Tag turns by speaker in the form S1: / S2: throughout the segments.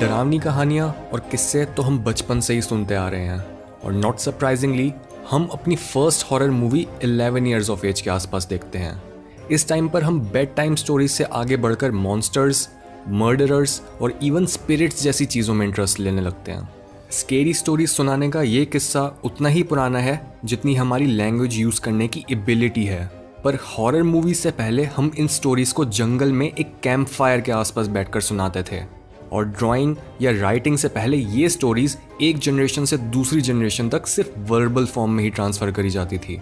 S1: डरावनी कहानियाँ और किस्से तो हम बचपन से ही सुनते आ रहे हैं। और नॉट सरप्राइजिंगली हम अपनी first horror movie 11 years of age के आसपास देखते हैं। इस टाइम पर हम बेड टाइम स्टोरीज से आगे बढ़कर मॉन्स्टर्स मर्डरर्स और इवन स्पिरिट्स जैसी चीज़ों में इंटरेस्ट लेने लगते हैं। स्केरी स्टोरीज सुनाने का ये किस्सा उतना ही पुराना है जितनी हमारी लैंग्वेज यूज़ करने की एबिलिटी है। पर हॉरर मूवी से पहले हम इन स्टोरीज को जंगल में एक कैंप फायर के आसपास बैठकर सुनाते थे। और ड्राइंग या राइटिंग से पहले ये स्टोरीज एक जनरेशन से दूसरी जनरेशन तक सिर्फ़ वर्बल फॉर्म में ही ट्रांसफ़र करी जाती थी।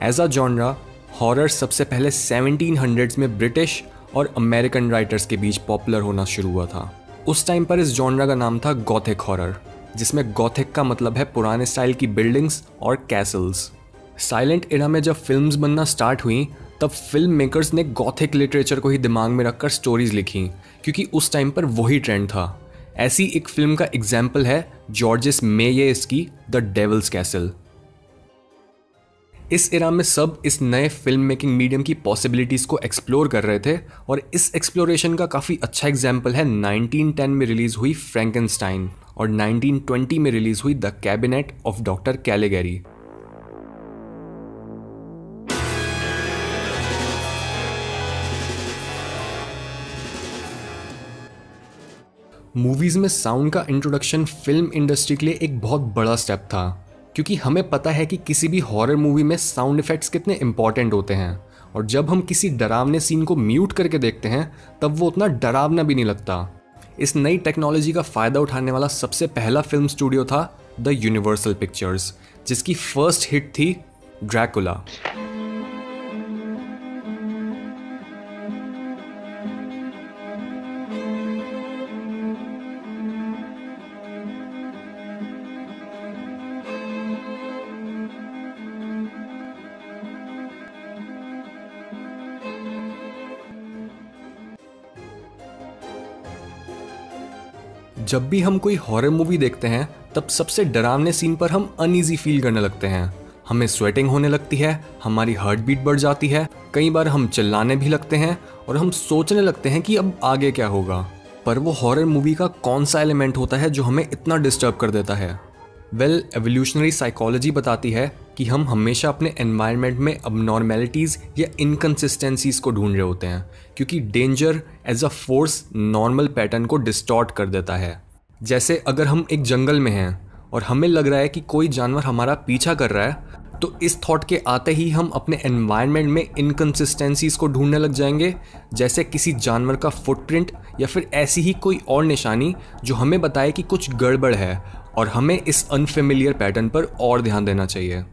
S1: एज अ जॉनरा हॉरर सबसे पहले 1700s में ब्रिटिश और अमेरिकन राइटर्स के बीच पॉपुलर होना शुरू हुआ था। उस टाइम पर इस जॉनरा का नाम था गॉथिक हॉरर जिसमें गॉथिक का मतलब है पुराने स्टाइल की बिल्डिंग्स और कैसल्स साइलेंट इरा में जब फिल्म्स बनना स्टार्ट हुई तब फ़िल्म मेकर्स ने गॉथिक लिटरेचर को ही दिमाग में रखकर स्टोरीज लिखी, क्योंकि उस टाइम पर वही ट्रेंड था। ऐसी एक फ़िल्म का एग्ज़ाम्पल है जॉर्जिस मेयस की द डेवल्स कैसल इस इरा में सब इस नए फ़िल्म मेकिंग मीडियम की पॉसिबिलिटीज़ को एक्सप्लोर कर रहे थे, और इस एक्सप्लोरेशन का काफ़ी अच्छा एग्ज़ाम्पल है 1910 में रिलीज़ हुई फ्रैंकनस्टाइन और 1920 में रिलीज़ हुई the cabinet of doctor Caligari movies में साउंड का इंट्रोडक्शन फ़िल्म इंडस्ट्री के लिए एक बहुत बड़ा स्टेप था, क्योंकि हमें पता है कि किसी भी हॉरर मूवी में साउंड इफ़ेक्ट्स कितने इंपॉर्टेंट होते हैं, और जब हम किसी डरावने सीन को म्यूट करके देखते हैं, तब वो उतना डरावना भी नहीं लगता। इस नई टेक्नोलॉजी का फ़ायदा उठाने वाला सबसे पहला फ़िल्म स्टूडियो था द यूनिवर्सल पिक्चर्स जिसकी फ़र्स्ट हिट थी ड्रैकुला जब भी हम कोई हॉरर मूवी देखते हैं, तब सबसे डरावने सीन पर हम अनइजी फील करने लगते हैं। हमें स्वेटिंग होने लगती है, हमारी हार्ट बीट बढ़ जाती है, कई बार हम चिल्लाने भी लगते हैं और हम सोचने लगते हैं कि अब आगे क्या होगा। पर वो हॉरर मूवी का कौन सा एलिमेंट होता है जो हमें इतना डिस्टर्ब कर देता है? वेल एवोल्यूशनरी साइकोलॉजी बताती है कि हम हमेशा अपने एनवायरनमेंट में अबनॉर्मेलिटीज़ या इनकन्सिस्टेंसीज को ढूंढ रहे होते हैं, क्योंकि danger as a force normal pattern को डिस्टॉर्ट कर देता है। जैसे अगर हम एक जंगल में हैं और हमें लग रहा है कि कोई जानवर हमारा पीछा कर रहा है तो इस थॉट के आते ही हम अपने एनवायरनमेंट में इनकन्सिस्टेंसीज को ढूँढने लग जाएँगे, जैसे किसी जानवर का फुटप्रिंट या फिर ऐसी ही कोई और निशानी जो हमें बताए कि कुछ गड़बड़ है और हमें इस अनफेमिलियर पैटर्न पर और ध्यान देना चाहिए।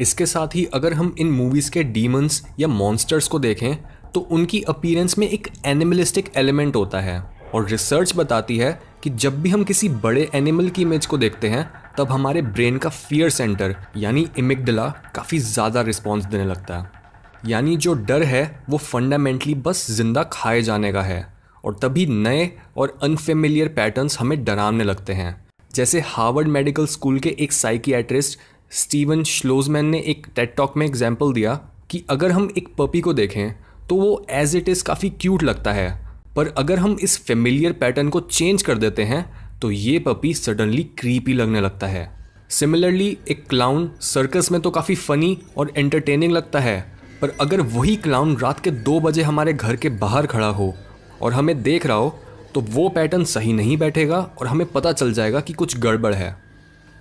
S1: इसके साथ ही अगर हम इन मूवीज़ के डीमंस या मॉन्स्टर्स को देखें तो उनकी अपीयरेंस में एक एनिमलिस्टिक एलिमेंट होता है और रिसर्च बताती है कि जब भी हम किसी बड़े एनिमल की इमेज को देखते हैं, तब हमारे ब्रेन का फियर सेंटर यानी इमिकडला काफ़ी ज़्यादा रिस्पॉन्स देने लगता है। यानी जो डर है, वो फंडामेंटली बस ज़िंदा खाए जाने का है और तभी नए और अनफेमिलियर पैटर्न्स हमें डरावने लगते हैं। जैसे हार्वर्ड मेडिकल स्कूल के एक साइकियाट्रिस्ट स्टीवन श्लोजमैन ने एक टेट टॉक में एग्ज़ाम्पल दिया कि अगर हम एक पपी को देखें तो वो एज इट इज़ काफ़ी क्यूट लगता है। पर अगर हम इस फेमिलियर पैटर्न को चेंज कर देते हैं तो ये पपी सडनली क्रीपी लगने लगता है। सिमिलरली एक क्लाउन सर्कस में तो काफ़ी फ़नी और एंटरटेनिंग लगता है। पर अगर वही क्लाउन रात के दो बजे हमारे घर के बाहर खड़ा हो और हमें देख रहा हो तो वो पैटर्न सही नहीं बैठेगा और हमें पता चल जाएगा कि कुछ गड़बड़ है।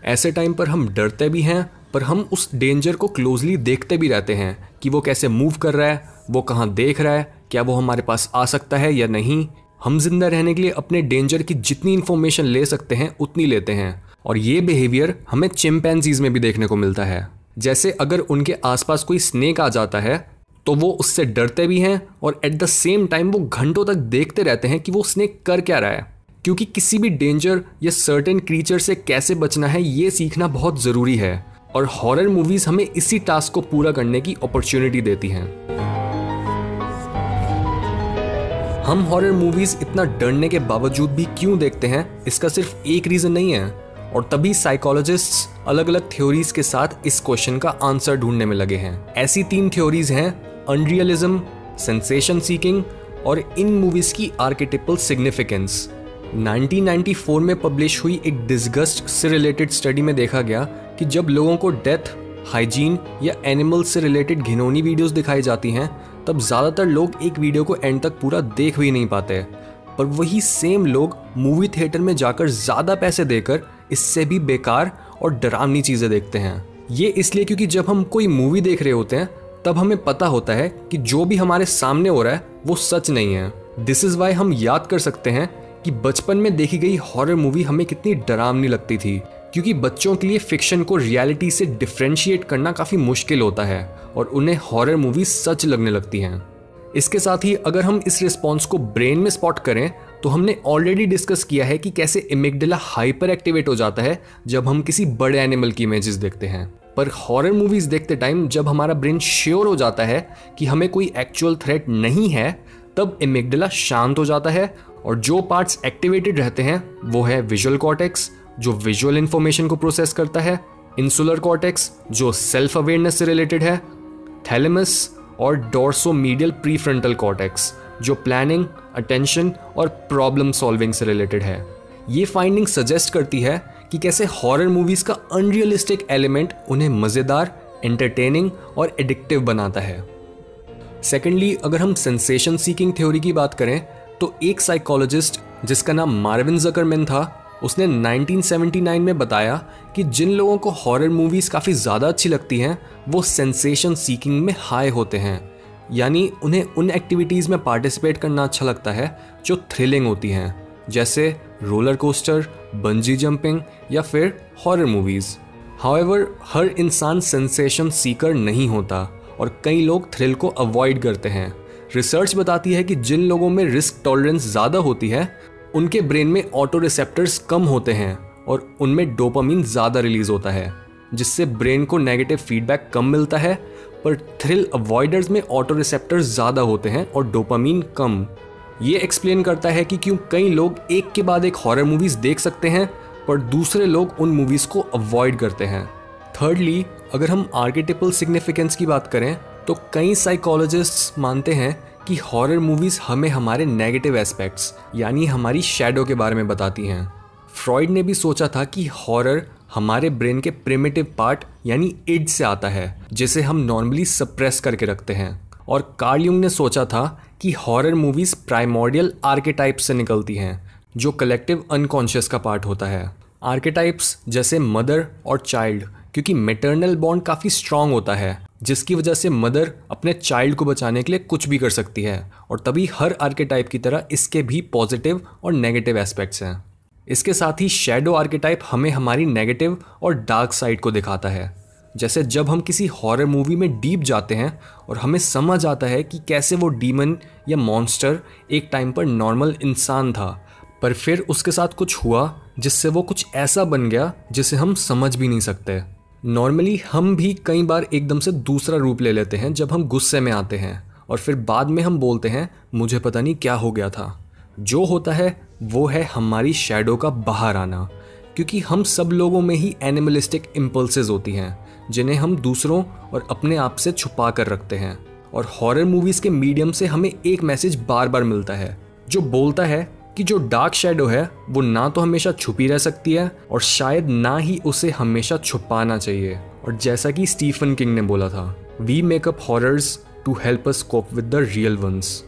S1: ऐसे टाइम पर हम डरते भी हैं, पर हम उस डेंजर को क्लोजली देखते भी रहते हैं कि वो कैसे मूव कर रहा है, वो कहाँ देख रहा है, क्या वो हमारे पास आ सकता है या नहीं। हम ज़िंदा रहने के लिए अपने डेंजर की जितनी इन्फॉर्मेशन ले सकते हैं, उतनी लेते हैं। और ये बिहेवियर हमें चिमपैनजीज में भी देखने को मिलता है। जैसे अगर उनके आसपास कोई स्नेक आ जाता है तो वो उससे डरते भी हैं और एट द सेम टाइम वो घंटों तक देखते रहते हैं कि वो स्नेक कर क्या रहा है। क्योंकि किसी भी डेंजर या सर्टेन क्रीचर से कैसे बचना है, ये सीखना बहुत ज़रूरी है। और हॉरर मूवीज़ हमें इसी टास्क को पूरा करने की अपॉर्चुनिटी देती हैं। हम हॉरर मूवीज़ इतना डरने के बावजूद भी क्यों देखते हैं, इसका सिर्फ़ एक रीज़न नहीं है। और तभी साइकोलॉजिस्ट्स अलग अलग थ्योरीज के साथ इस क्वेश्चन का आंसर ढूँढने में लगे हैं। ऐसी तीन थ्योरीज हैं अनरियलिज्म सेंसेशन सीकिंग और इन मूवीज़ की आर्किटिपल सिग्निफिकेंस 1994 में पब्लिश हुई एक डिस्गस्ट से रिलेटेड स्टडी में देखा गया कि जब लोगों को डेथ हाइजीन या एनिमल्स से रिलेटेड घिनौनी वीडियोस दिखाई जाती हैं, तब ज़्यादातर लोग एक वीडियो को एंड तक पूरा देख भी नहीं पाते पर वही सेम लोग मूवी थिएटर में जाकर ज़्यादा पैसे देकर इससे भी बेकार और डरावनी चीज़ें देखते हैं। ये इसलिए क्योंकि जब हम कोई मूवी देख रहे होते हैं तब हमें पता होता है कि जो भी हमारे सामने हो रहा है, वो सच नहीं है। दिस इज़ वाई हम याद कर सकते हैं कि बचपन में देखी गई हॉरर मूवी हमें कितनी डरावनी लगती थी, क्योंकि बच्चों के लिए फिक्शन को रियलिटी से डिफ्रेंशिएट करना काफ़ी मुश्किल होता है और उन्हें हॉरर मूवी सच लगने लगती हैं। इसके साथ ही अगर हम इस रिस्पॉन्स को ब्रेन में स्पॉट करें तो हमने ऑलरेडी डिस्कस किया है कि कैसे इमिगडला हाइपर एक्टिवेट हो जाता है जब हम किसी बड़े एनिमल की इमेजेस देखते हैं। पर हॉरर मूवीज़ देखते टाइम जब हमारा ब्रेन श्योर हो जाता है कि हमें कोई एक्चुअल थ्रेट नहीं है, तब इमिगडला शांत हो जाता है और जो पार्ट्स एक्टिवेटेड रहते हैं, वो है विजुअल कॉर्टेक्स जो विजुअल इंफॉर्मेशन को प्रोसेस करता है इंसुलर कॉर्टेक्स जो सेल्फ अवेयरनेस से रिलेटेड है थैलेमस और डोर्सो मीडियल प्रीफ्रंटल कॉर्टेक्स जो प्लानिंग अटेंशन और प्रॉब्लम सॉल्विंग से रिलेटेड है। ये फाइंडिंग सजेस्ट करती है कि कैसे हॉरर मूवीज़ का अनरियलिस्टिक एलिमेंट उन्हें मज़ेदार एंटरटेनिंग और एडिक्टिव बनाता है। सेकेंडली अगर हम सेंसेशन सीकिंग थ्योरी की बात करें तो एक साइकोलॉजिस्ट जिसका नाम मार्विन जकरमैन था, उसने 1979 में बताया कि जिन लोगों को हॉरर मूवीज़ काफ़ी ज़्यादा अच्छी लगती हैं, वो सेंसेशन सीकिंग में हाई होते हैं। यानी उन्हें उन एक्टिविटीज़ में पार्टिसिपेट करना अच्छा लगता है, जो थ्रिलिंग होती हैं, जैसे रोलर कोस्टर बंजी जंपिंग या फिर हॉरर मूवीज़ हाउएवर हर इंसान सेंसेशन सीकर नहीं होता और कई लोग थ्रिल को अवॉइड करते हैं. रिसर्च बताती है कि जिन लोगों में रिस्क टॉलरेंस ज़्यादा होती है, उनके ब्रेन में ऑटो रिसेप्टर्स कम होते हैं और उनमें डोपामीन ज़्यादा रिलीज़ होता है, जिससे ब्रेन को नेगेटिव फीडबैक कम मिलता है, पर थ्रिल अवॉइडर्स में ऑटो रिसेप्टर्स ज़्यादा होते हैं और डोपामीन कम. ये एक्सप्लेन करता है कि क्यों कई लोग एक के बाद एक हॉरर मूवीज़ देख सकते हैं, पर दूसरे लोग उन मूवीज़ को अवॉइड करते हैं। थर्डली अगर हम आर्किटिपल सिग्निफिकेंस की बात करें तो कई साइकोलॉजिस्ट्स मानते हैं कि हॉरर मूवीज़ हमें हमारे नेगेटिव एस्पेक्ट्स यानी हमारी शेडो के बारे में बताती हैं। फ्रॉइड ने भी सोचा था कि हॉरर हमारे ब्रेन के प्रिमिटिव पार्ट यानी इड से आता है, जिसे हम नॉर्मली सप्रेस करके रखते हैं। और कार्ल ने सोचा था कि हॉरर मूवीज़ प्राइमोडियल आर्केटाइप से निकलती हैं, जो कलेक्टिव अनकॉन्शियस का पार्ट होता है। आर्केटाइप्स जैसे मदर और चाइल्ड क्योंकि मेटर्नल बॉन्ड काफ़ी स्ट्रांग होता है, जिसकी वजह से मदर अपने चाइल्ड को बचाने के लिए कुछ भी कर सकती है, और तभी हर आर्केटाइप की तरह इसके भी पॉजिटिव और नेगेटिव एस्पेक्ट्स हैं। इसके साथ ही शेडो आर्केटाइप हमें हमारी नेगेटिव और डार्क साइड को दिखाता है। जैसे जब हम किसी हॉरर मूवी में डीप जाते हैं और हमें समझ आता है कि कैसे वो डीमन या मॉन्स्टर एक टाइम पर नॉर्मल इंसान था, पर फिर उसके साथ कुछ हुआ जिससे वो कुछ ऐसा बन गया जिसे हम समझ भी नहीं सकते। नॉर्मली हम भी कई बार एकदम से दूसरा रूप ले लेते हैं जब हम गुस्से में आते हैं और फिर बाद में हम बोलते हैं, मुझे पता नहीं क्या हो गया था। जो होता है, वो है हमारी शेडो का बाहर आना, क्योंकि हम सब लोगों में ही एनिमलिस्टिक इम्पल्सेस होती हैं। जिन्हें हम दूसरों और अपने आप से छुपा कर रखते हैं। और हॉरर मूवीज़ के मीडियम से हमें एक मैसेज बार बार मिलता है, जो बोलता है कि जो डार्क शेडो है, वो ना तो हमेशा छुपी रह सकती है और शायद ना ही उसे हमेशा छुपाना चाहिए। और जैसा कि स्टीफन किंग ने बोला था we make up horrors to help us cope with the real ones